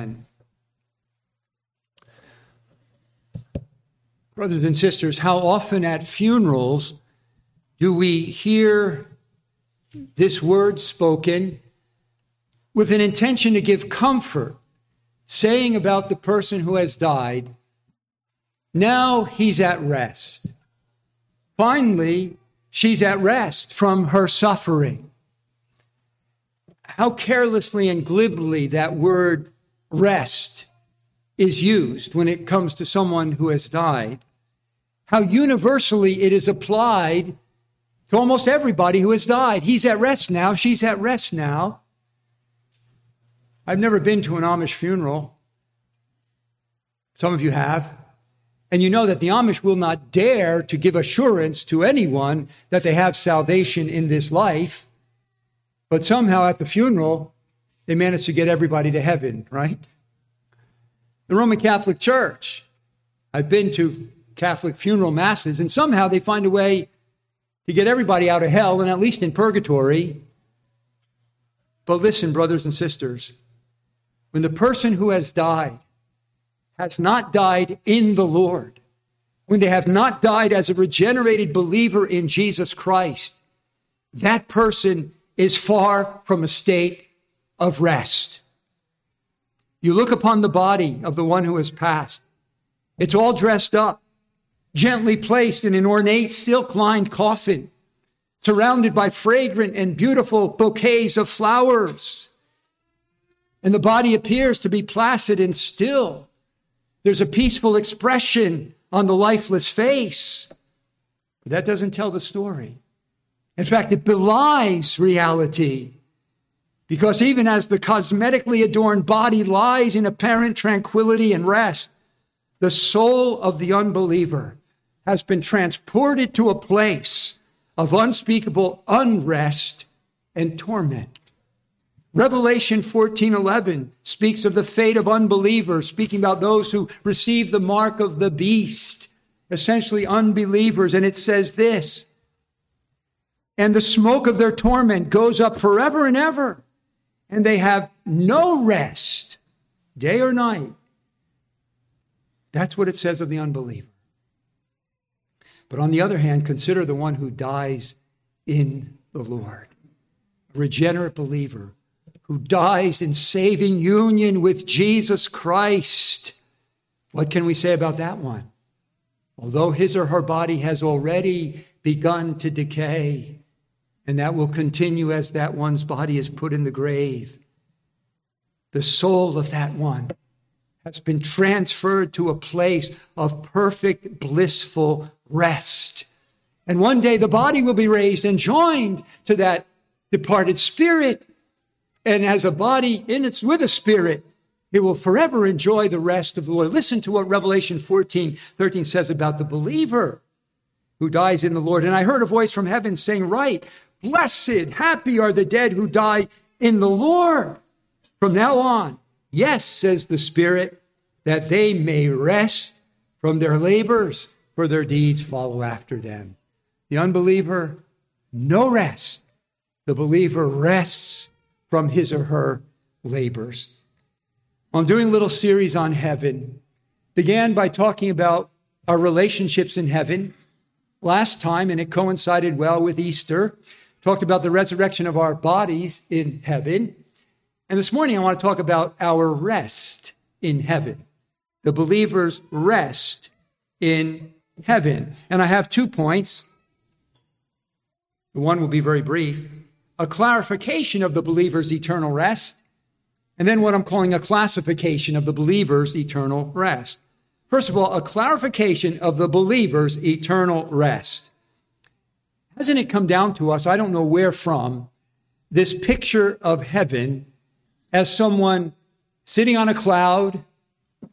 Amen. Brothers and sisters, how often at funerals do we hear this word spoken with an intention to give comfort, saying about the person who has died, now he's at rest. Finally, she's at rest from her suffering. How carelessly and glibly that word rest is used when it comes to someone who has died how universally it is applied to almost everybody who has died. He's at rest now. She's at rest now. I've never been to an Amish funeral. Some of you have. And you know that the Amish will not dare to give assurance to anyone that they have salvation in this life. But somehow at the funeral, they manage to get everybody to heaven, right? The Roman Catholic Church. I've been to Catholic funeral masses, and somehow they find a way to get everybody out of hell and at least in purgatory. But listen, brothers and sisters, when the person who has died has not died in the Lord, when they have not died as a regenerated believer in Jesus Christ, that person is far from a state of rest. You look upon the body of the one who has passed. It's all dressed up gently placed in an ornate silk lined coffin, surrounded by fragrant and beautiful bouquets of flowers. And the body appears to be placid and still. There's a peaceful expression on the lifeless face. But that doesn't tell the story. In fact, it belies reality. Because even as the cosmetically adorned body lies in apparent tranquility and rest, the soul of the unbeliever has been transported to a place of unspeakable unrest and torment. Revelation 14:11 speaks of the fate of unbelievers, speaking about those who receive the mark of the beast, essentially unbelievers, and it says this: And the smoke of their torment goes up forever and ever, and they have no rest, day or night. That's what it says of the unbeliever. But on the other hand, consider the one who dies in the Lord, a regenerate believer who dies in saving union with Jesus Christ. What can we say about that one? Although his or her body has already begun to decay, and that will continue as that one's body is put in the grave, the soul of that one has been transferred to a place of perfect, blissful rest. And one day the body will be raised and joined to that departed spirit. And as a body in its with a spirit, it will forever enjoy the rest of the Lord. Listen to what Revelation 14, 13 says about the believer who dies in the Lord. And I heard a voice from heaven saying, Write, blessed, happy are the dead who die in the Lord. From now on, yes, says the Spirit, that they may rest from their labors for their deeds follow after them. The unbeliever, no rest. The believer rests from his or her labors. I'm doing a little series on heaven. Began by talking about our relationships in heaven last time, and it coincided well with Easter. Talked about the resurrection of our bodies in heaven. And this morning, I want to talk about our rest in heaven. The believer's rest in heaven. And I have two points. One will be very brief a clarification of the believer's eternal rest, and then what I'm calling a classification of the believer's eternal rest. First of all, a clarification of the believer's eternal rest. Hasn't it come down to us, I don't know where from, this picture of heaven as someone sitting on a cloud,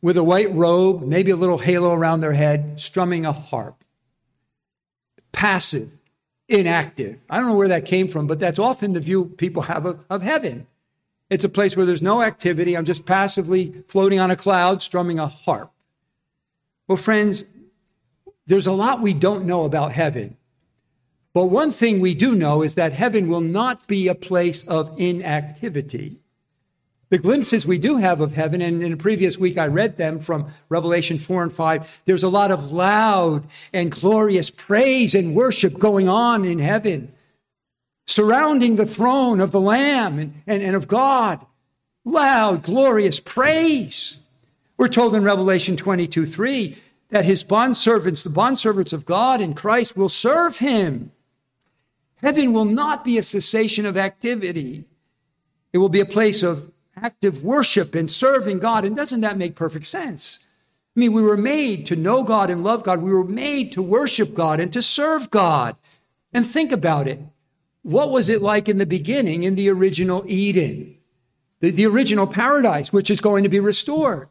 with a white robe, maybe a little halo around their head, strumming a harp. Passive, inactive. I don't know where that came from, but that's often the view people have of, of heaven. It's a place where there's no activity. I'm just passively floating on a cloud, strumming a harp. Well, friends, there's a lot we don't know about heaven. But one thing we do know is that heaven will not be a place of inactivity. The glimpses we do have of heaven, and in a previous week I read them from Revelation 4 and 5, there's a lot of loud and glorious praise and worship going on in heaven, surrounding the throne of the Lamb and, and, and of God. Loud, glorious praise. We're told in Revelation 22 3 that his bondservants, the bondservants of God in Christ, will serve him. Heaven will not be a cessation of activity. It will be a place of active worship and serving God. And doesn't that make perfect sense? I mean, we were made to know God and love God. We were made to worship God and to serve God. And think about it. What was it like in the beginning in the original Eden? The, the original paradise, which is going to be restored.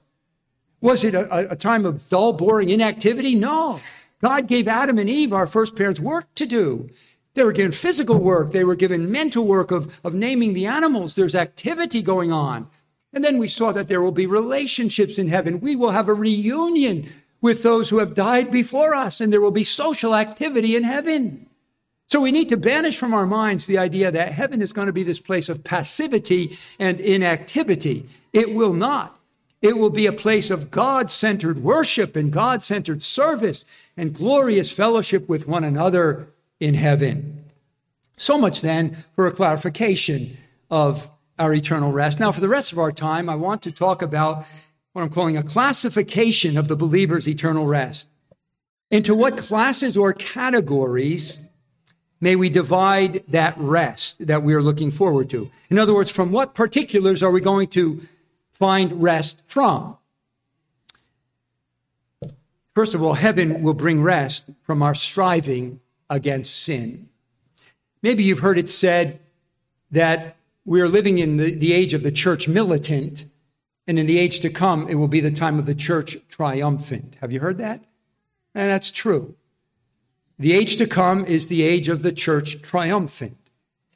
Was it a, a time of dull, boring inactivity? No. God gave Adam and Eve, our first parents, work to do. They were given physical work. They were given mental work of, of naming the animals. There's activity going on. And then we saw that there will be relationships in heaven. We will have a reunion with those who have died before us, and there will be social activity in heaven. So we need to banish from our minds the idea that heaven is going to be this place of passivity and inactivity. It will not. It will be a place of God centered worship and God centered service and glorious fellowship with one another in heaven. So much then for a clarification of our eternal rest. Now, for the rest of our time, I want to talk about what I'm calling a classification of the believer's eternal rest. Into what classes or categories may we divide that rest that we are looking forward to? In other words, from what particulars are we going to find rest from? First of all, heaven will bring rest from our striving against sin. Maybe you've heard it said that we're living in the, the age of the church militant, and in the age to come, it will be the time of the church triumphant. Have you heard that? And that's true. The age to come is the age of the church triumphant.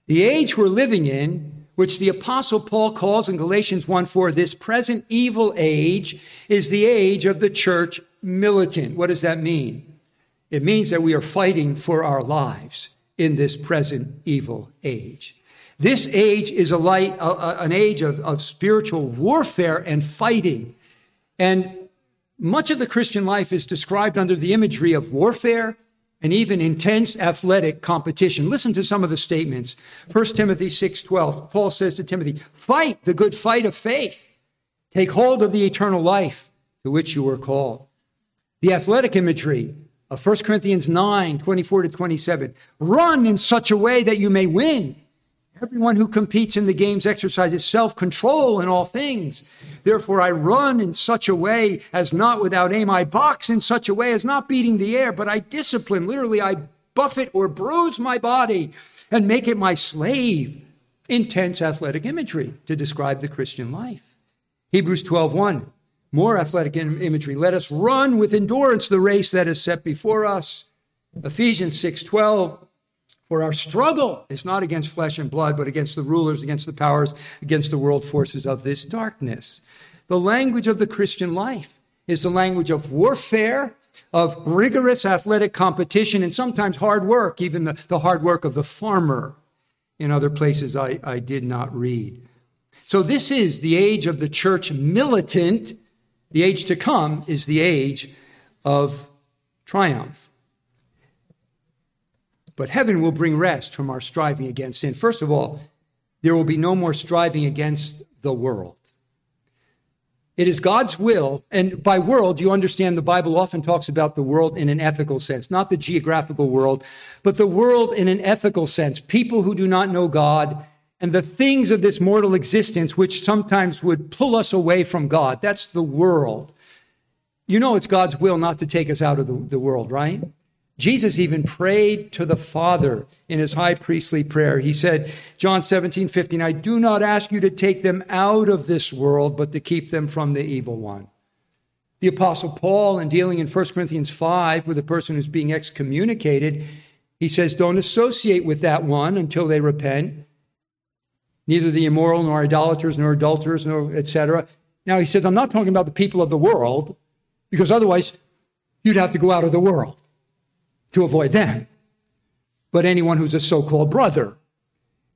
The age we're living in, which the apostle Paul calls in Galatians 1 4, this present evil age is the age of the church militant. What does that mean? It means that we are fighting for our lives in this present evil age. This age is a light, a, an age of, of spiritual warfare and fighting. And much of the Christian life is described under the imagery of warfare and even intense athletic competition. Listen to some of the statements. 1 Timothy 6:12. Paul says to Timothy, "Fight the good fight of faith. Take hold of the eternal life to which you were called." The athletic imagery of 1 Corinthians 9, 24 to 27. Run in such a way that you may win. Everyone who competes in the games exercises self control in all things. Therefore, I run in such a way as not without aim. I box in such a way as not beating the air, but I discipline. Literally, I buffet or bruise my body and make it my slave. Intense athletic imagery to describe the Christian life. Hebrews 12, 1. More athletic imagery. Let us run with endurance the race that is set before us. Ephesians 6:12 For our struggle is not against flesh and blood but against the rulers, against the powers, against the world forces of this darkness. The language of the Christian life is the language of warfare, of rigorous athletic competition, and sometimes hard work, even the, the hard work of the farmer. In other places I, I did not read. So this is the age of the church militant the age to come is the age of triumph. But heaven will bring rest from our striving against sin. First of all, there will be no more striving against the world. It is God's will, and by world, you understand the Bible often talks about the world in an ethical sense, not the geographical world, but the world in an ethical sense. People who do not know God and the things of this mortal existence, which sometimes would pull us away from God. That's the world. You know, it's God's will not to take us out of the, the world, right? Jesus even prayed to the Father in his high priestly prayer. He said, John 17, 15, I do not ask you to take them out of this world, but to keep them from the evil one. The Apostle Paul, in dealing in 1 Corinthians 5 with a person who's being excommunicated, he says, Don't associate with that one until they repent neither the immoral, nor idolaters, nor adulterers, nor etc. Now he says, I'm not talking about the people of the world, because otherwise you'd have to go out of the world to avoid them. But anyone who's a so called brother.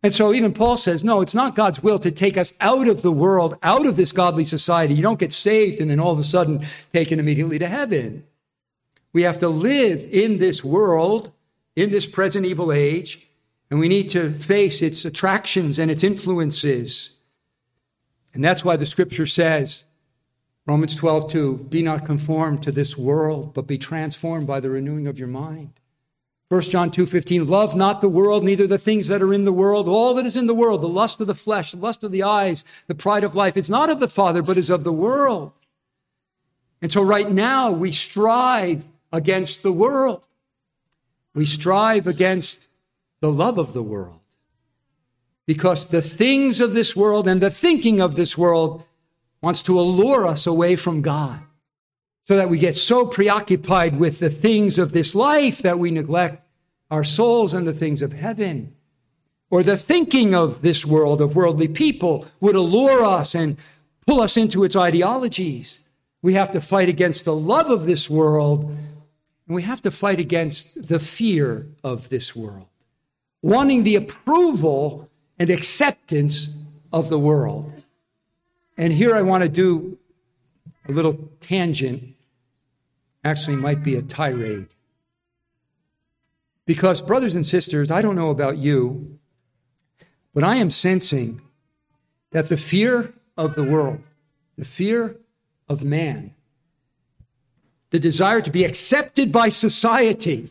And so even Paul says, no, it's not God's will to take us out of the world, out of this godly society. You don't get saved and then all of a sudden taken immediately to heaven. We have to live in this world, in this present evil age, and we need to face its attractions and its influences. And that's why the scripture says, Romans 12, 2, be not conformed to this world, but be transformed by the renewing of your mind. 1 John 2:15 Love not the world neither the things that are in the world all that is in the world the lust of the flesh the lust of the eyes the pride of life it's not of the father but is of the world. And so right now we strive against the world. We strive against the love of the world. Because the things of this world and the thinking of this world wants to allure us away from God so that we get so preoccupied with the things of this life that we neglect our souls and the things of heaven. Or the thinking of this world, of worldly people, would allure us and pull us into its ideologies. We have to fight against the love of this world, and we have to fight against the fear of this world, wanting the approval and acceptance of the world. And here I want to do a little tangent actually might be a tirade. Because, brothers and sisters, I don't know about you, but I am sensing that the fear of the world, the fear of man, the desire to be accepted by society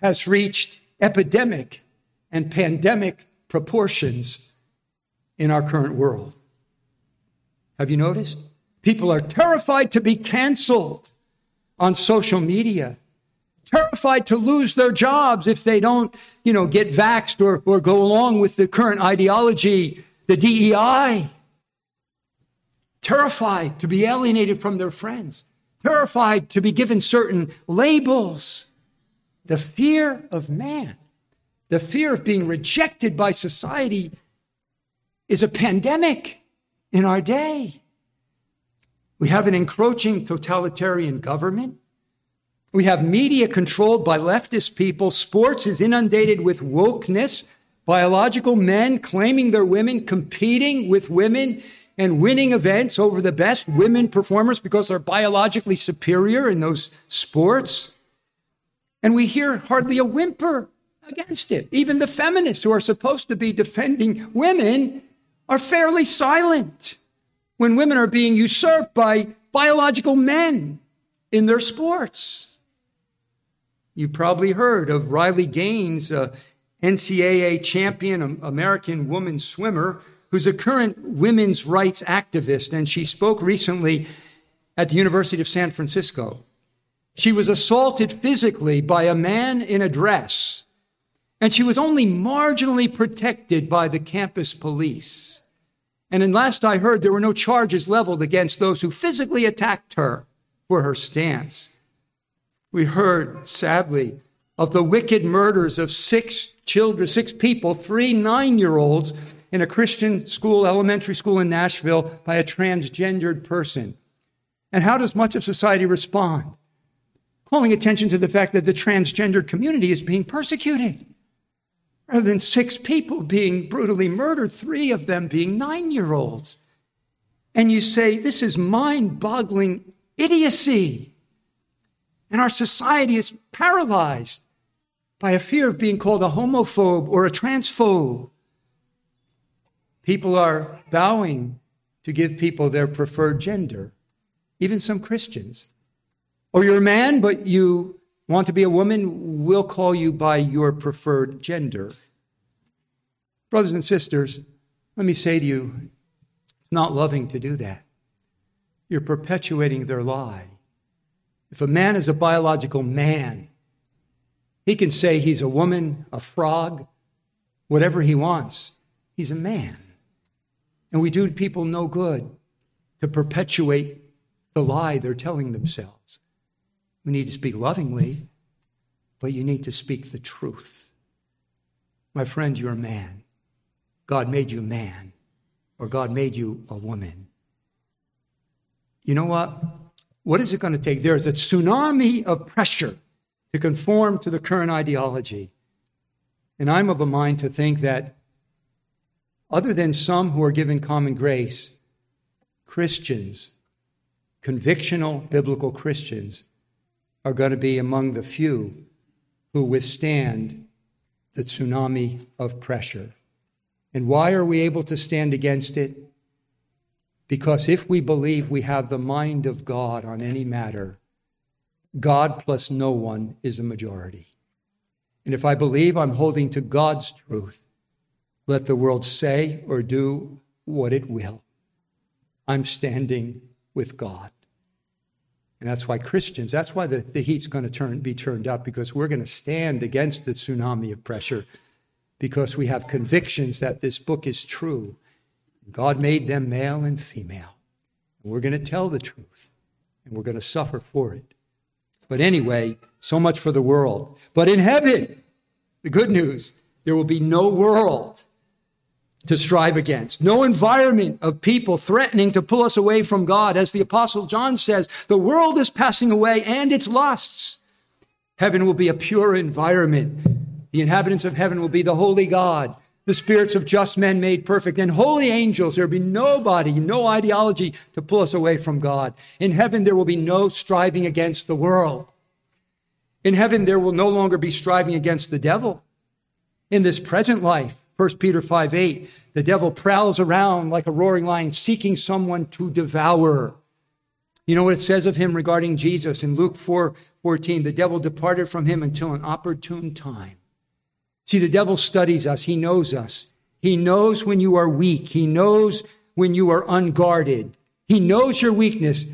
has reached epidemic and pandemic proportions in our current world. Have you noticed? People are terrified to be canceled on social media, terrified to lose their jobs if they don't, you know, get vaxxed or, or go along with the current ideology, the DEI. Terrified to be alienated from their friends, terrified to be given certain labels. The fear of man, the fear of being rejected by society is a pandemic in our day. We have an encroaching totalitarian government. We have media controlled by leftist people. Sports is inundated with wokeness. Biological men claiming they're women, competing with women and winning events over the best women performers because they're biologically superior in those sports. And we hear hardly a whimper against it. Even the feminists who are supposed to be defending women are fairly silent when women are being usurped by biological men in their sports. You probably heard of Riley Gaines, a NCAA champion um, American woman swimmer, who's a current women's rights activist, and she spoke recently at the University of San Francisco. She was assaulted physically by a man in a dress, and she was only marginally protected by the campus police. And in last I heard, there were no charges leveled against those who physically attacked her for her stance. We heard, sadly, of the wicked murders of six children, six people, three nine year olds in a Christian school, elementary school in Nashville by a transgendered person. And how does much of society respond? Calling attention to the fact that the transgendered community is being persecuted rather than six people being brutally murdered, three of them being nine year olds. And you say, this is mind boggling idiocy. And our society is paralyzed by a fear of being called a homophobe or a transphobe. People are bowing to give people their preferred gender, even some Christians. Or you're a man, but you Want to be a woman? We'll call you by your preferred gender. Brothers and sisters, let me say to you, it's not loving to do that. You're perpetuating their lie. If a man is a biological man, he can say he's a woman, a frog, whatever he wants. He's a man. And we do people no good to perpetuate the lie they're telling themselves. We need to speak lovingly, but you need to speak the truth. My friend, you're a man. God made you a man, or God made you a woman. You know what? What is it going to take? There's a tsunami of pressure to conform to the current ideology. And I'm of a mind to think that other than some who are given common grace, Christians, convictional biblical Christians, are going to be among the few who withstand the tsunami of pressure. And why are we able to stand against it? Because if we believe we have the mind of God on any matter, God plus no one is a majority. And if I believe I'm holding to God's truth, let the world say or do what it will. I'm standing with God. And that's why Christians, that's why the, the heat's going to turn, be turned up, because we're going to stand against the tsunami of pressure, because we have convictions that this book is true. God made them male and female. And we're going to tell the truth, and we're going to suffer for it. But anyway, so much for the world. But in heaven, the good news, there will be no world to strive against. No environment of people threatening to pull us away from God. As the apostle John says, the world is passing away and its lusts. Heaven will be a pure environment. The inhabitants of heaven will be the holy God, the spirits of just men made perfect, and holy angels. There will be nobody, no ideology to pull us away from God. In heaven, there will be no striving against the world. In heaven, there will no longer be striving against the devil. In this present life, 1 Peter 5 8, the devil prowls around like a roaring lion seeking someone to devour. You know what it says of him regarding Jesus in Luke 4 14? The devil departed from him until an opportune time. See, the devil studies us. He knows us. He knows when you are weak. He knows when you are unguarded. He knows your weakness.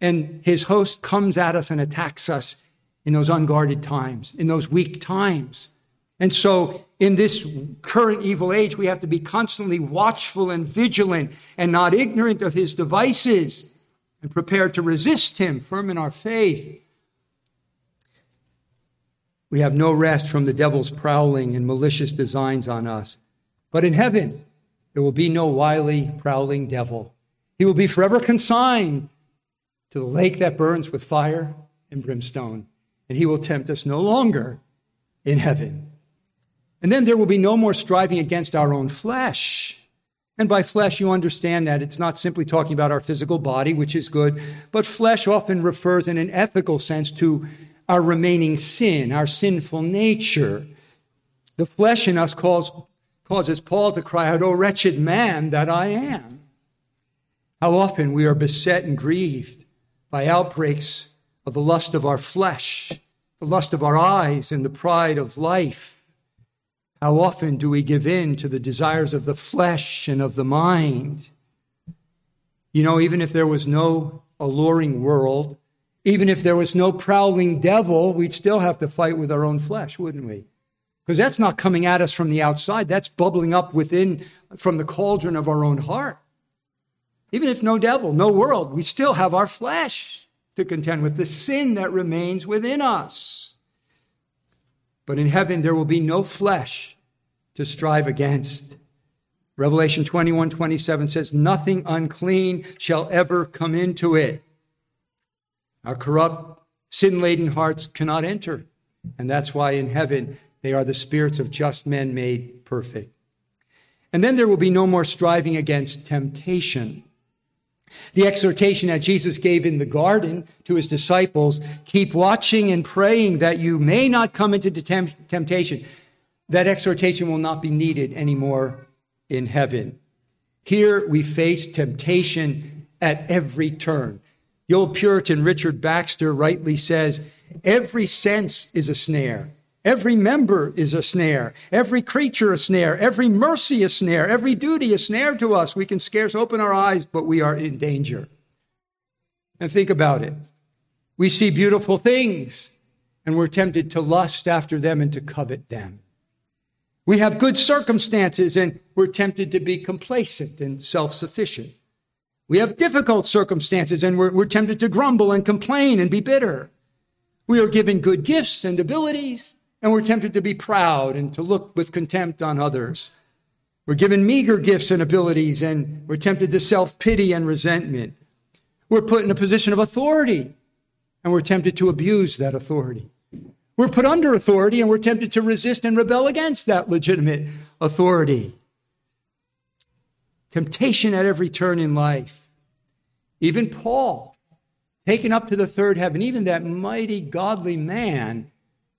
And his host comes at us and attacks us in those unguarded times, in those weak times. And so in this current evil age, we have to be constantly watchful and vigilant and not ignorant of his devices and prepared to resist him, firm in our faith. We have no rest from the devil's prowling and malicious designs on us. But in heaven, there will be no wily, prowling devil. He will be forever consigned to the lake that burns with fire and brimstone, and he will tempt us no longer in heaven. And then there will be no more striving against our own flesh. And by flesh, you understand that it's not simply talking about our physical body, which is good, but flesh often refers in an ethical sense to our remaining sin, our sinful nature. The flesh in us calls, causes Paul to cry out, Oh, wretched man that I am. How often we are beset and grieved by outbreaks of the lust of our flesh, the lust of our eyes, and the pride of life. How often do we give in to the desires of the flesh and of the mind? You know, even if there was no alluring world, even if there was no prowling devil, we'd still have to fight with our own flesh, wouldn't we? Because that's not coming at us from the outside, that's bubbling up within from the cauldron of our own heart. Even if no devil, no world, we still have our flesh to contend with, the sin that remains within us. But in heaven, there will be no flesh to strive against. Revelation 21 27 says, Nothing unclean shall ever come into it. Our corrupt, sin laden hearts cannot enter. And that's why in heaven, they are the spirits of just men made perfect. And then there will be no more striving against temptation. The exhortation that Jesus gave in the garden to his disciples, keep watching and praying that you may not come into temptation. That exhortation will not be needed anymore in heaven. Here we face temptation at every turn. The old Puritan Richard Baxter rightly says, every sense is a snare. Every member is a snare, every creature a snare, every mercy a snare, every duty a snare to us. We can scarce open our eyes, but we are in danger. And think about it. We see beautiful things and we're tempted to lust after them and to covet them. We have good circumstances and we're tempted to be complacent and self sufficient. We have difficult circumstances and we're, we're tempted to grumble and complain and be bitter. We are given good gifts and abilities and we're tempted to be proud and to look with contempt on others. We're given meager gifts and abilities, and we're tempted to self pity and resentment. We're put in a position of authority, and we're tempted to abuse that authority. We're put under authority, and we're tempted to resist and rebel against that legitimate authority. temptation at every turn in life. Even Paul, taken up to the third heaven, even that mighty godly man,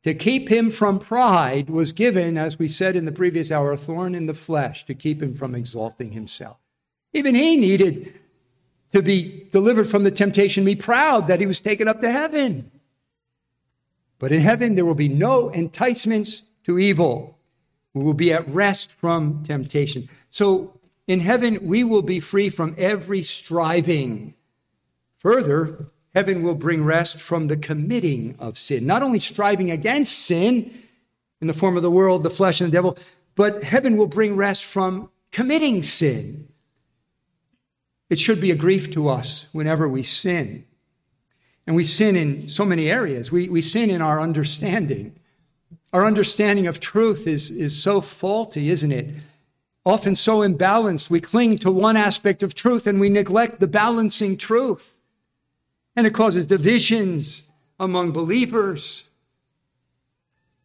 to keep him from pride was given, as we said in the previous hour, a thorn in the flesh to keep him from exalting himself. Even he needed to be delivered from the temptation, to be proud that he was taken up to heaven. But in heaven, there will be no enticements to evil. We will be at rest from temptation. So in heaven, we will be free from every striving. Further, heaven will bring rest from the committing of sin. Not only striving against sin in the form of the world, the flesh, and the devil, but heaven will bring rest from committing sin. It should be a grief to us whenever we sin. And we sin in so many areas. We, we sin in our understanding. Our understanding of truth is, is so faulty, isn't it? Often so imbalanced. We cling to one aspect of truth and we neglect the balancing truth. And it causes divisions among believers.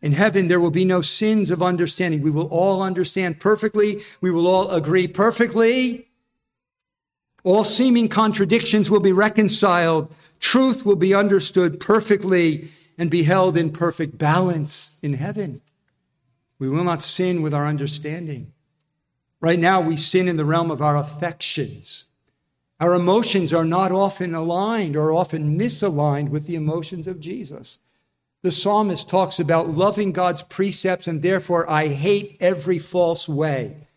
In heaven, there will be no sins of understanding. We will all understand perfectly. We will all agree perfectly. All seeming contradictions will be reconciled. Truth will be understood perfectly and be held in perfect balance in heaven. We will not sin with our understanding. Right now, we sin in the realm of our affections. Our emotions are not often aligned or often misaligned with the emotions of Jesus. The psalmist talks about loving God's precepts and therefore I hate every false way.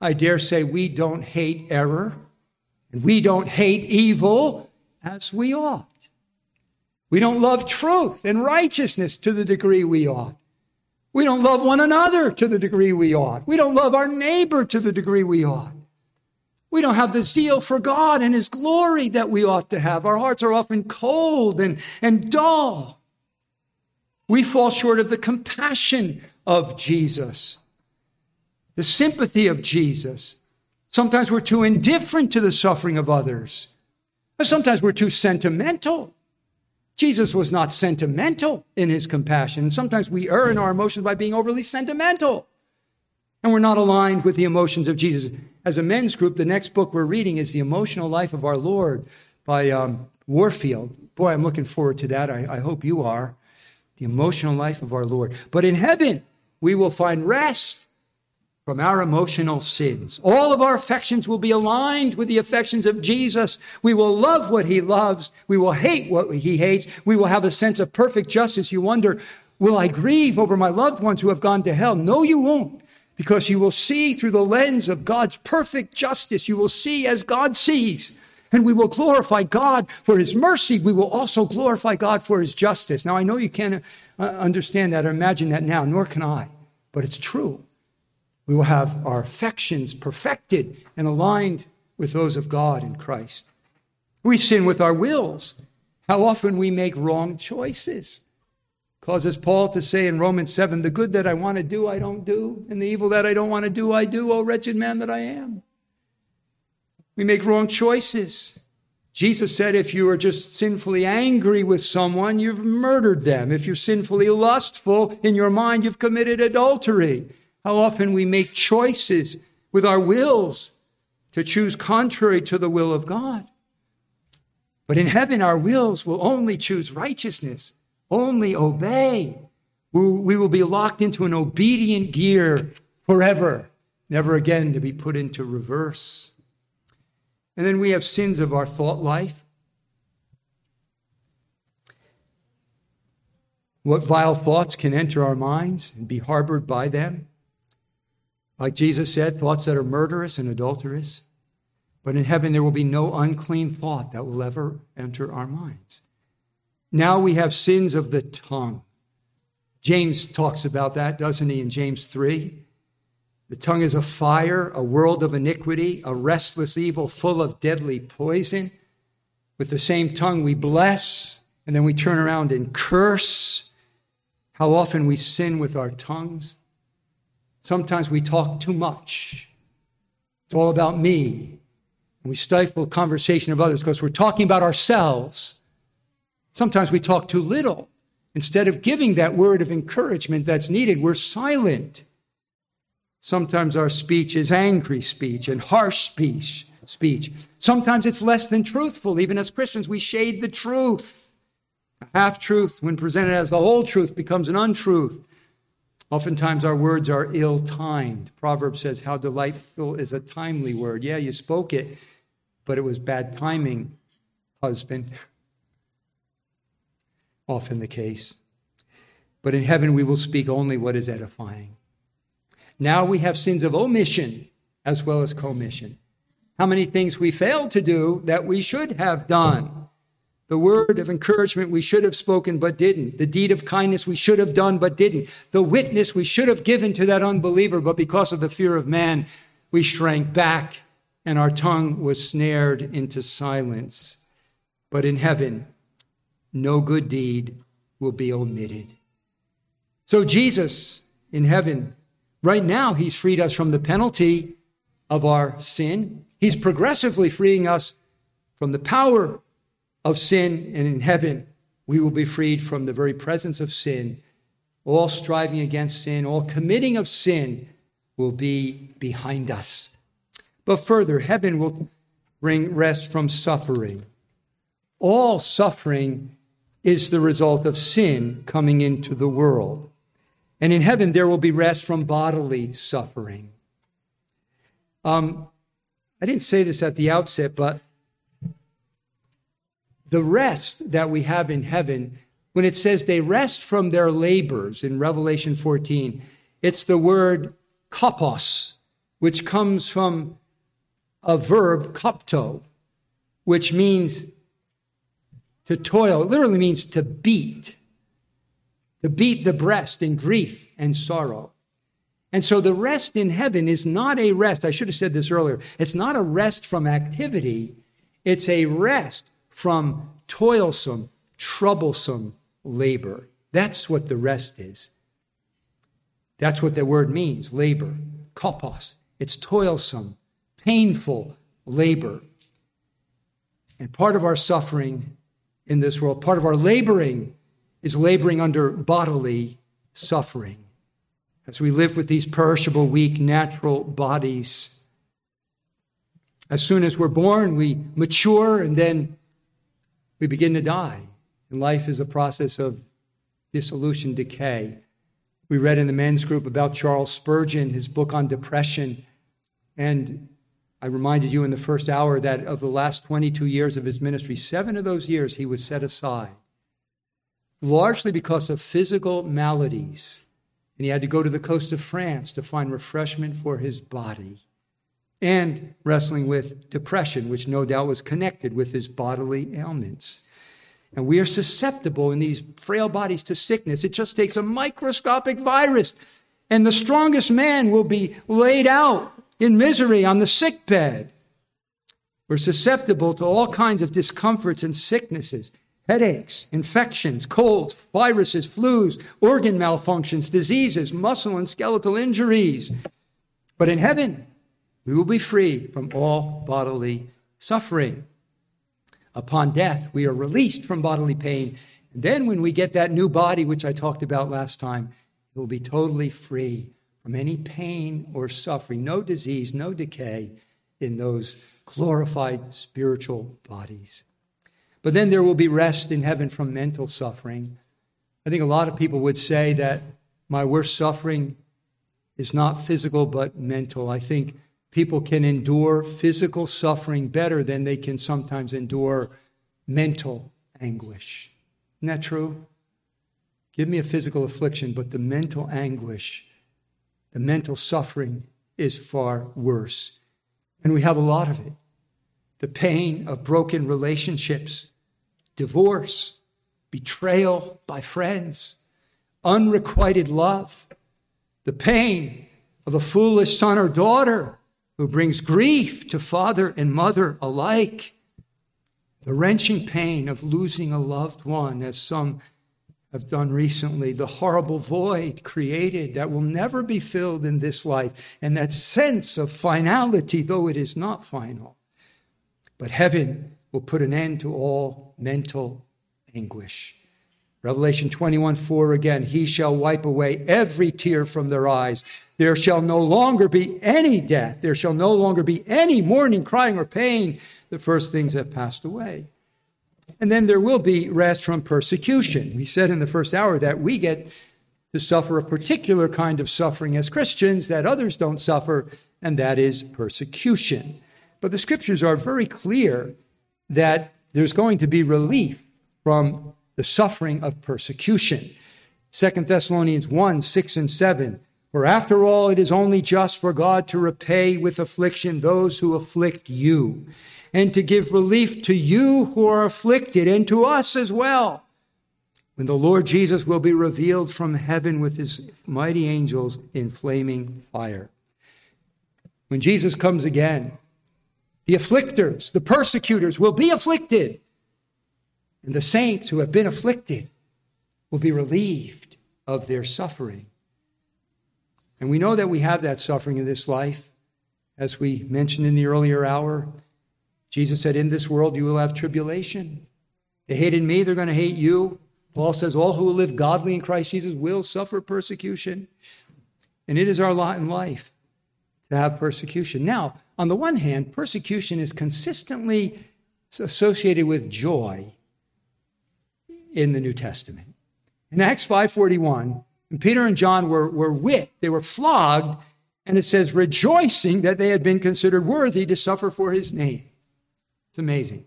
I dare say we don't hate error and we don't hate evil as we ought. We don't love truth and righteousness to the degree we ought. We don't love one another to the degree we ought. We don't love our neighbor to the degree we ought. We don't have the zeal for God and His glory that we ought to have. Our hearts are often cold and, and dull. We fall short of the compassion of Jesus, the sympathy of Jesus. Sometimes we're too indifferent to the suffering of others. Sometimes we're too sentimental. Jesus was not sentimental in his compassion. Sometimes we err in our emotions by being overly sentimental. And we're not aligned with the emotions of Jesus as a men's group, the next book we're reading is The Emotional Life of Our Lord by um, Warfield. Boy, I'm looking forward to that. I, I hope you are. The emotional life of our Lord. But in heaven, we will find rest from our emotional sins. All of our affections will be aligned with the affections of Jesus. We will love what he loves. We will hate what he hates. We will have a sense of perfect justice. You wonder, will I grieve over my loved ones who have gone to hell? No, you won't because you will see through the lens of God's perfect justice. You will see as God sees. And we will glorify God for his mercy. We will also glorify God for his justice. Now, I know you can't uh, understand that or imagine that now, nor can I, but it's true. We will have our affections perfected and aligned with those of God in Christ. We sin with our wills. How often we make wrong choices causes Paul to say in Romans 7 the good that I want to do, I don't do, and the evil that I don't want to do, I do, O wretched man that I am. We make wrong choices. Jesus said if you are just sinfully angry with someone, you've murdered them. If you're sinfully lustful in your mind, you've committed adultery. How often we make choices with our wills to choose contrary to the will of God. But in heaven, our wills will only choose righteousness only obey. We will be locked into an obedient gear forever, never again to be put into reverse. And then we have sins of our thought life. What vile thoughts can enter our minds and be harbored by them? Like Jesus said, thoughts that are murderous and adulterous. But in heaven, there will be no unclean thought that will ever enter our minds. Now we have sins of the tongue. James talks about that, doesn't he, in James 3? The tongue is a fire, a world of iniquity, a restless evil full of deadly poison. With the same tongue we bless, and then we turn around and curse. How often we sin with our tongues. Sometimes we talk too much. It's all about me. And we stifle conversation of others because we're talking about ourselves Sometimes we talk too little. Instead of giving that word of encouragement that's needed, we're silent. Sometimes our speech is angry speech and harsh speech. Speech. Sometimes it's less than truthful. Even as Christians, we shade the truth. A half truth, when presented as the whole truth, becomes an untruth. Oftentimes, our words are ill timed. Proverbs says, How delightful is a timely word. Yeah, you spoke it, but it was bad timing, husband. Often the case. But in heaven, we will speak only what is edifying. Now we have sins of omission as well as commission. How many things we failed to do that we should have done. The word of encouragement we should have spoken but didn't. The deed of kindness we should have done but didn't. The witness we should have given to that unbeliever, but because of the fear of man, we shrank back and our tongue was snared into silence. But in heaven, no good deed will be omitted. So Jesus in heaven, right now, he's freed us from the penalty of our sin. He's progressively freeing us from the power of sin. And in heaven, we will be freed from the very presence of sin. All striving against sin, all committing of sin will be behind us. But further, heaven will bring rest from suffering. All suffering is the result of sin coming into the world. And in heaven, there will be rest from bodily suffering. Um, I didn't say this at the outset, but the rest that we have in heaven, when it says they rest from their labors in Revelation 14, it's the word kopos, which comes from a verb, kopto, which means to toil. It literally means to beat, to beat the breast in grief and sorrow. And so the rest in heaven is not a rest. I should have said this earlier. It's not a rest from activity. It's a rest from toilsome, troublesome labor. That's what the rest is. That's what the word means labor, kopos. It's toilsome, painful labor. And part of our suffering in this world, part of our laboring is laboring under bodily suffering. As we live with these perishable, weak, natural bodies, as soon as we're born, we mature and then we begin to die. And life is a process of dissolution, decay. We read in the men's group about Charles Spurgeon, his book on depression, and I reminded you in the first hour that of the last 22 years of his ministry, seven of those years he was set aside, largely because of physical maladies. And he had to go to the coast of France to find refreshment for his body and wrestling with depression, which no doubt was connected with his bodily ailments. And we are susceptible in these frail bodies to sickness. It just takes a microscopic virus, and the strongest man will be laid out in misery on the sick bed. We're susceptible to all kinds of discomforts and sicknesses, headaches, infections, colds, viruses, flus, organ malfunctions, diseases, muscle and skeletal injuries. But in heaven, we will be free from all bodily suffering. Upon death, we are released from bodily pain. And then, when we get that new body, which I talked about last time, it will be totally free from any pain or suffering, no disease, no decay in those glorified spiritual bodies. But then there will be rest in heaven from mental suffering. I think a lot of people would say that my worst suffering is not physical but mental. I think people can endure physical suffering better than they can sometimes endure mental anguish. Isn't that true? Give me a physical affliction, but the mental anguish the mental suffering is far worse. And we have a lot of it. The pain of broken relationships, divorce, betrayal by friends, unrequited love, the pain of a foolish son or daughter who brings grief to father and mother alike, the wrenching pain of losing a loved one, as some have done recently, the horrible void created that will never be filled in this life, and that sense of finality, though it is not final. But heaven will put an end to all mental anguish. Revelation 21 4 again, he shall wipe away every tear from their eyes. There shall no longer be any death. There shall no longer be any mourning, crying, or pain. The first things have passed away. And then there will be rest from persecution. We said in the first hour that we get to suffer a particular kind of suffering as Christians that others don't suffer, and that is persecution. But the scriptures are very clear that there's going to be relief from the suffering of persecution. 2 Thessalonians 1 6 and 7. For after all, it is only just for God to repay with affliction those who afflict you, and to give relief to you who are afflicted, and to us as well, when the Lord Jesus will be revealed from heaven with his mighty angels in flaming fire. When Jesus comes again, the afflictors, the persecutors will be afflicted and the saints who have been afflicted will be relieved of their suffering. And we know that we have that suffering in this life. As we mentioned in the earlier hour, Jesus said, In this world you will have tribulation. They hated me, they're going to hate you. Paul says, All who will live godly in Christ Jesus will suffer persecution. And it is our lot in life to have persecution. Now, on the one hand, persecution is consistently associated with joy in the New Testament. In Acts 5:41, Peter and John were, were whipped, they were flogged, and it says, rejoicing that they had been considered worthy to suffer for his name. It's amazing.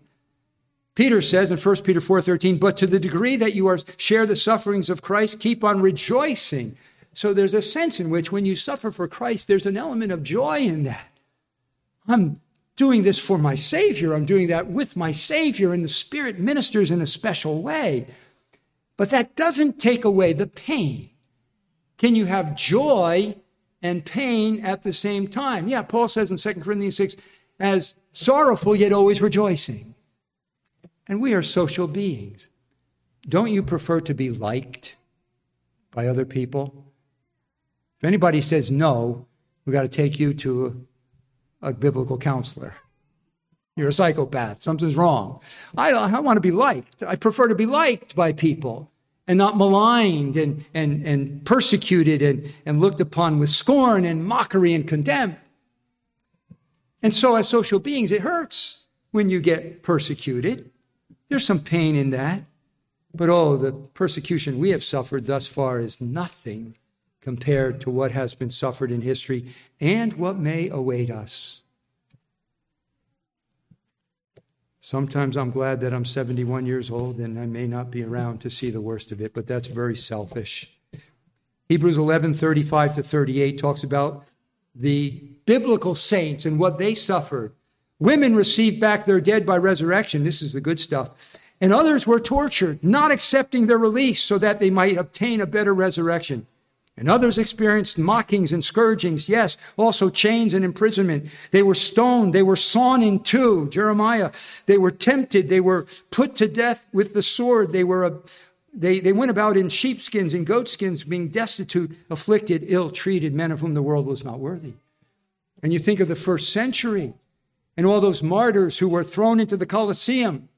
Peter says in 1 Peter 4:13, but to the degree that you are share the sufferings of Christ, keep on rejoicing. So there's a sense in which when you suffer for Christ, there's an element of joy in that. I'm doing this for my Savior. I'm doing that with my Savior, and the Spirit ministers in a special way. But that doesn't take away the pain. Can you have joy and pain at the same time? Yeah, Paul says in 2 Corinthians 6, as sorrowful yet always rejoicing. And we are social beings. Don't you prefer to be liked by other people? If anybody says no, we got to take you to a biblical counselor. You're a psychopath. Something's wrong. I, I want to be liked. I prefer to be liked by people and not maligned and, and, and persecuted and, and looked upon with scorn and mockery and contempt. And so, as social beings, it hurts when you get persecuted. There's some pain in that. But oh, the persecution we have suffered thus far is nothing compared to what has been suffered in history and what may await us. Sometimes I'm glad that I'm 71 years old and I may not be around to see the worst of it, but that's very selfish. Hebrews 11 35 to 38 talks about the biblical saints and what they suffered. Women received back their dead by resurrection. This is the good stuff. And others were tortured, not accepting their release so that they might obtain a better resurrection. And others experienced mockings and scourgings, yes, also chains and imprisonment. They were stoned, they were sawn in two, Jeremiah. They were tempted, they were put to death with the sword. They were, a, they, they went about in sheepskins and goatskins, being destitute, afflicted, ill treated, men of whom the world was not worthy. And you think of the first century and all those martyrs who were thrown into the Colosseum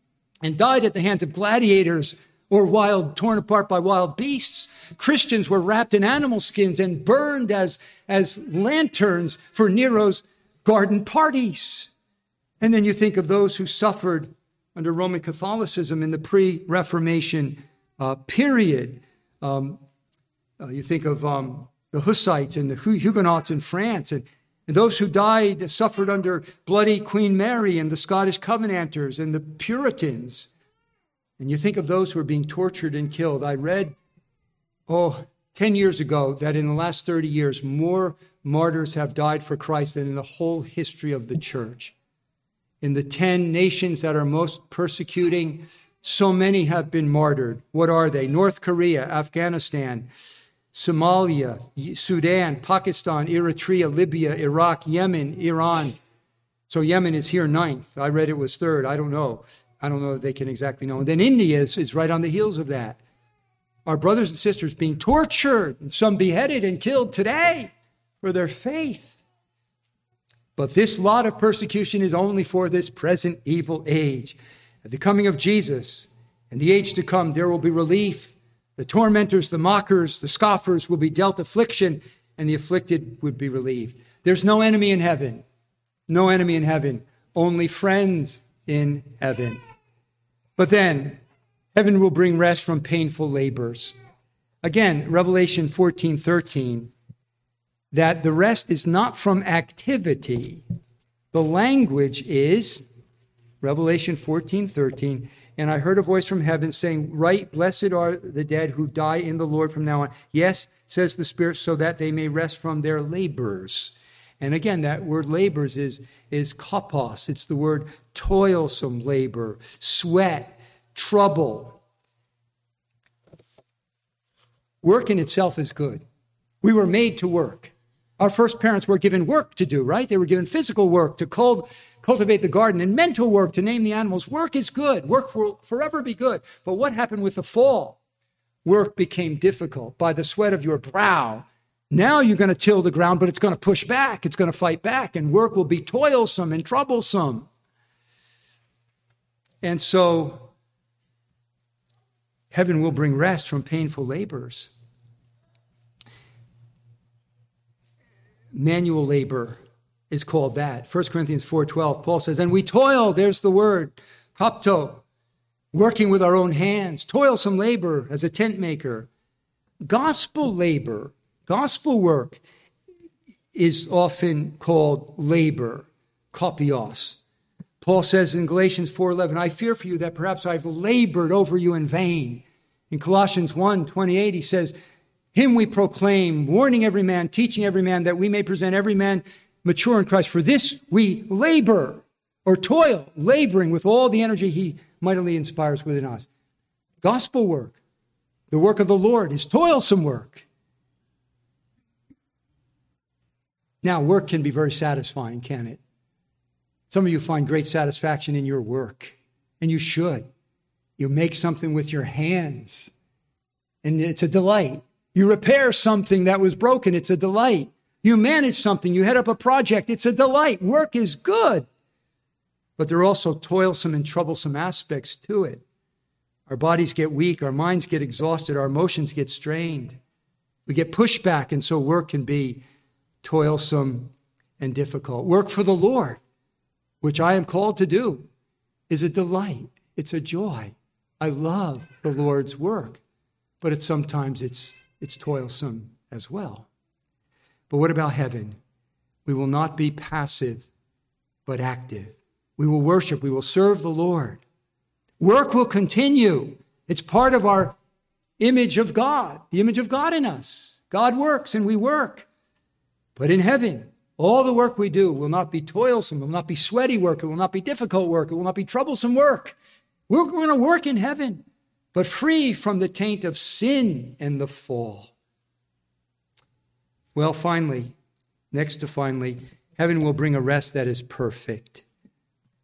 and died at the hands of gladiators or wild, torn apart by wild beasts. Christians were wrapped in animal skins and burned as, as lanterns for Nero's garden parties. And then you think of those who suffered under Roman Catholicism in the pre Reformation uh, period. Um, uh, you think of um, the Hussites and the Huguenots in France, and, and those who died suffered under bloody Queen Mary and the Scottish Covenanters and the Puritans. And you think of those who are being tortured and killed. I read, oh, 10 years ago that in the last 30 years, more martyrs have died for Christ than in the whole history of the church. In the 10 nations that are most persecuting, so many have been martyred. What are they? North Korea, Afghanistan, Somalia, Sudan, Pakistan, Eritrea, Libya, Iraq, Yemen, Iran. So Yemen is here ninth. I read it was third. I don't know. I don't know if they can exactly know. And then India is, is right on the heels of that. Our brothers and sisters being tortured and some beheaded and killed today for their faith. But this lot of persecution is only for this present evil age. At the coming of Jesus and the age to come, there will be relief The tormentors, the mockers, the scoffers will be dealt affliction, and the afflicted would be relieved. There's no enemy in heaven. No enemy in heaven. Only friends in heaven. But then, heaven will bring rest from painful labors. Again, Revelation 14 13, that the rest is not from activity. The language is, Revelation 14 13, and I heard a voice from heaven saying, Write, blessed are the dead who die in the Lord from now on. Yes, says the Spirit, so that they may rest from their labors. And again, that word labors is, is kopos. It's the word toilsome labor, sweat, trouble. Work in itself is good. We were made to work. Our first parents were given work to do, right? They were given physical work to cultivate the garden and mental work to name the animals. Work is good. Work will forever be good. But what happened with the fall? Work became difficult by the sweat of your brow. Now you're going to till the ground, but it's going to push back. It's going to fight back, and work will be toilsome and troublesome. And so, heaven will bring rest from painful labors. Manual labor is called that. 1 Corinthians 4:12 Paul says, "And we toil, there's the word, kopto, working with our own hands, toilsome labor as a tent maker. Gospel labor, gospel work is often called labor, kopios. Paul says in Galatians 4:11, "I fear for you that perhaps I've labored over you in vain." In Colossians 1:28 he says, "Him we proclaim, warning every man, teaching every man that we may present every man mature in Christ. For this we labor or toil, laboring with all the energy he mightily inspires within us. Gospel work, the work of the Lord, is toilsome work. Now, work can be very satisfying, can it? Some of you find great satisfaction in your work, and you should. You make something with your hands, and it's a delight. You repair something that was broken, it's a delight. You manage something, you head up a project, it's a delight. Work is good. But there are also toilsome and troublesome aspects to it. Our bodies get weak, our minds get exhausted, our emotions get strained. We get pushback, and so work can be toilsome and difficult. Work for the Lord, which I am called to do, is a delight. It's a joy. I love the Lord's work, but it's sometimes it's it's toilsome as well. But what about heaven? We will not be passive, but active. We will worship. We will serve the Lord. Work will continue. It's part of our image of God, the image of God in us. God works and we work. But in heaven, all the work we do will not be toilsome, it will not be sweaty work, it will not be difficult work, it will not be troublesome work. We're going to work in heaven, but free from the taint of sin and the fall. Well, finally, next to finally, heaven will bring a rest that is perfect.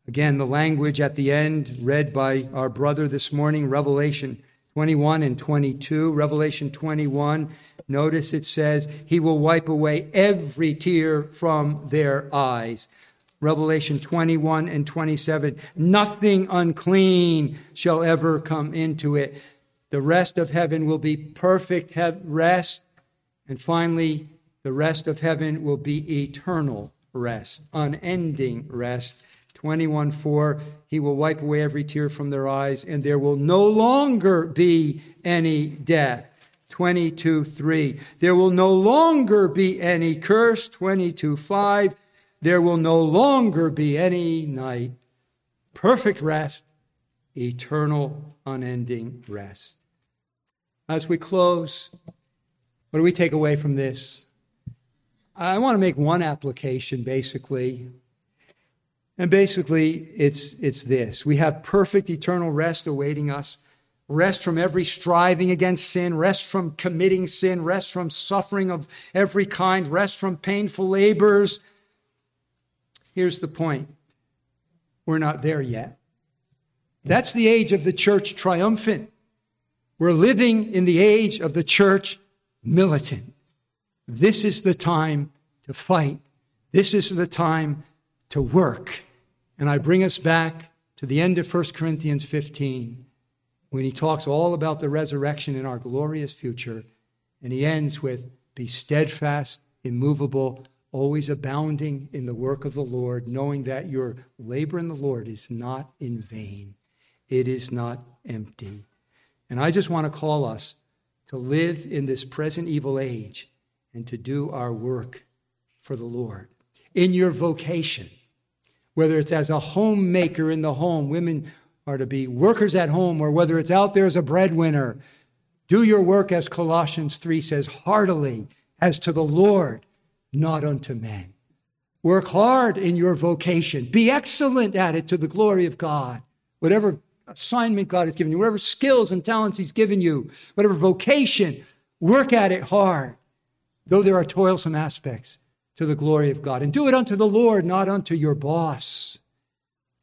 Again, the language at the end, read by our brother this morning, Revelation 21 and 22. Revelation 21, notice it says, He will wipe away every tear from their eyes. Revelation 21 and 27, nothing unclean shall ever come into it. The rest of heaven will be perfect rest. And finally, the rest of heaven will be eternal rest, unending rest. 21 4, he will wipe away every tear from their eyes, and there will no longer be any death. 22 3, there will no longer be any curse. 22 5, there will no longer be any night. Perfect rest, eternal, unending rest. As we close, what do we take away from this? I want to make one application basically. And basically, it's, it's this. We have perfect eternal rest awaiting us. Rest from every striving against sin, rest from committing sin, rest from suffering of every kind, rest from painful labors. Here's the point we're not there yet. That's the age of the church triumphant. We're living in the age of the church militant. This is the time to fight. This is the time to work. And I bring us back to the end of 1 Corinthians 15 when he talks all about the resurrection and our glorious future. And he ends with, Be steadfast, immovable, always abounding in the work of the Lord, knowing that your labor in the Lord is not in vain, it is not empty. And I just want to call us to live in this present evil age and to do our work for the Lord. In your vocation, whether it's as a homemaker in the home, women are to be workers at home, or whether it's out there as a breadwinner, do your work, as Colossians 3 says, heartily, as to the Lord, not unto men. Work hard in your vocation. Be excellent at it to the glory of God. Whatever assignment God has given you, whatever skills and talents He's given you, whatever vocation, work at it hard, though there are toilsome aspects to the glory of God. And do it unto the Lord, not unto your boss.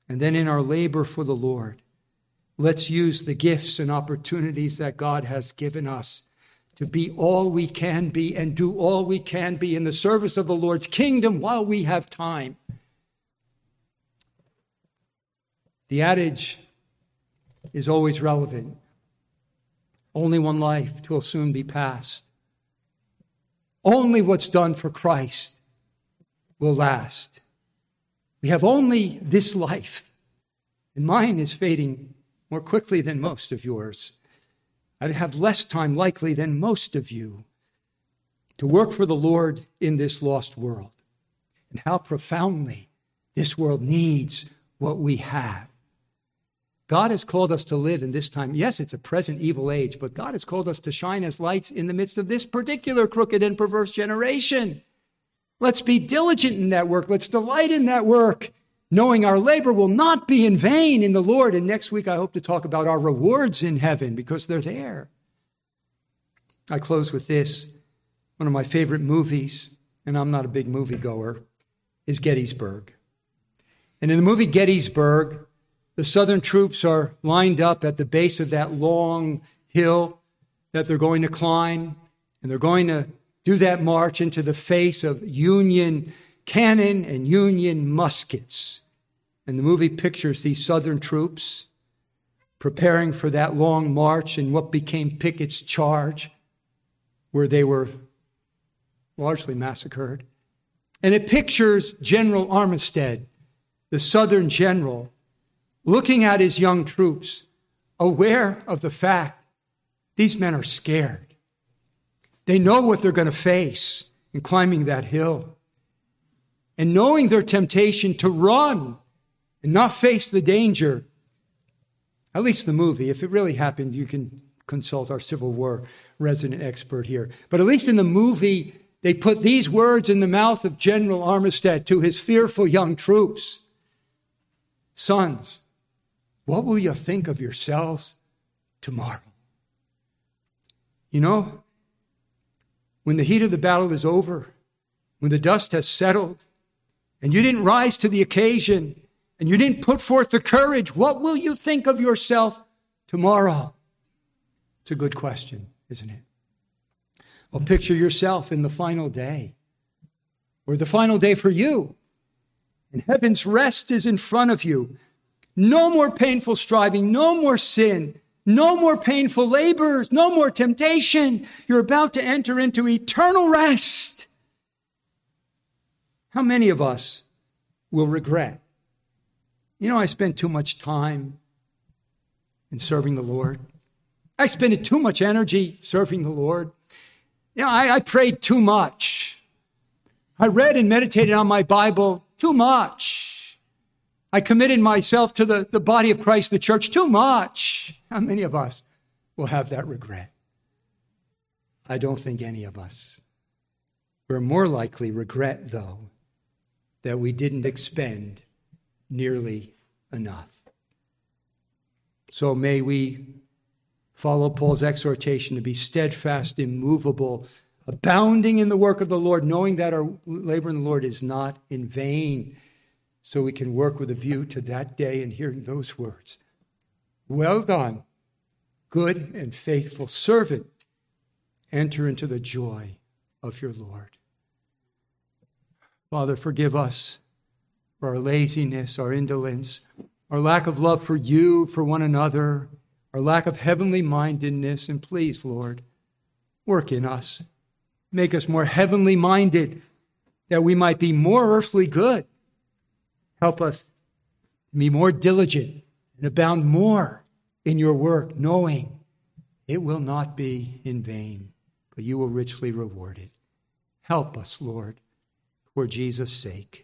And then in our labor for the Lord, let's use the gifts and opportunities that God has given us to be all we can be and do all we can be in the service of the Lord's kingdom while we have time. The adage is always relevant. Only one life will soon be past. Only what's done for Christ will last. We have only this life, and mine is fading more quickly than most of yours. I'd have less time likely than most of you to work for the Lord in this lost world. And how profoundly this world needs what we have. God has called us to live in this time. Yes, it's a present evil age, but God has called us to shine as lights in the midst of this particular crooked and perverse generation. Let's be diligent in that work. Let's delight in that work, knowing our labor will not be in vain in the Lord. And next week, I hope to talk about our rewards in heaven because they're there. I close with this. One of my favorite movies, and I'm not a big movie goer, is Gettysburg. And in the movie Gettysburg, the Southern troops are lined up at the base of that long hill that they're going to climb, and they're going to do that march into the face of Union cannon and Union muskets. And the movie pictures these Southern troops preparing for that long march in what became Pickett's charge, where they were largely massacred. And it pictures General Armistead, the Southern general, looking at his young troops, aware of the fact these men are scared. They know what they're going to face in climbing that hill. And knowing their temptation to run and not face the danger, at least the movie, if it really happened, you can consult our Civil War resident expert here. But at least in the movie, they put these words in the mouth of General Armistead to his fearful young troops Sons, what will you think of yourselves tomorrow? You know, when the heat of the battle is over, when the dust has settled, and you didn't rise to the occasion, and you didn't put forth the courage, what will you think of yourself tomorrow? It's a good question, isn't it? Well, picture yourself in the final day, or the final day for you, and heaven's rest is in front of you. No more painful striving, no more sin, no more painful labors, no more temptation. You're about to enter into eternal rest. How many of us will regret? You know, I spent too much time in serving the Lord. I spent too much energy serving the Lord. You know, I, I prayed too much. I read and meditated on my Bible too much. I committed myself to the, the body of Christ, the church, too much. How many of us will have that regret? I don't think any of us. We're more likely regret, though, that we didn't expend nearly enough. So may we follow Paul's exhortation to be steadfast, immovable, abounding in the work of the Lord, knowing that our labor in the Lord is not in vain so we can work with a view to that day and hearing those words. Well done, good and faithful servant. Enter into the joy of your Lord. Father, forgive us for our laziness, our indolence, our lack of love for you, for one another, our lack of heavenly mindedness, and please, Lord, work in us. Make us more heavenly minded that we might be more earthly good. Help us be more diligent and abound more in your work, knowing it will not be in vain, but you will richly reward it. Help us, Lord, for Jesus' sake.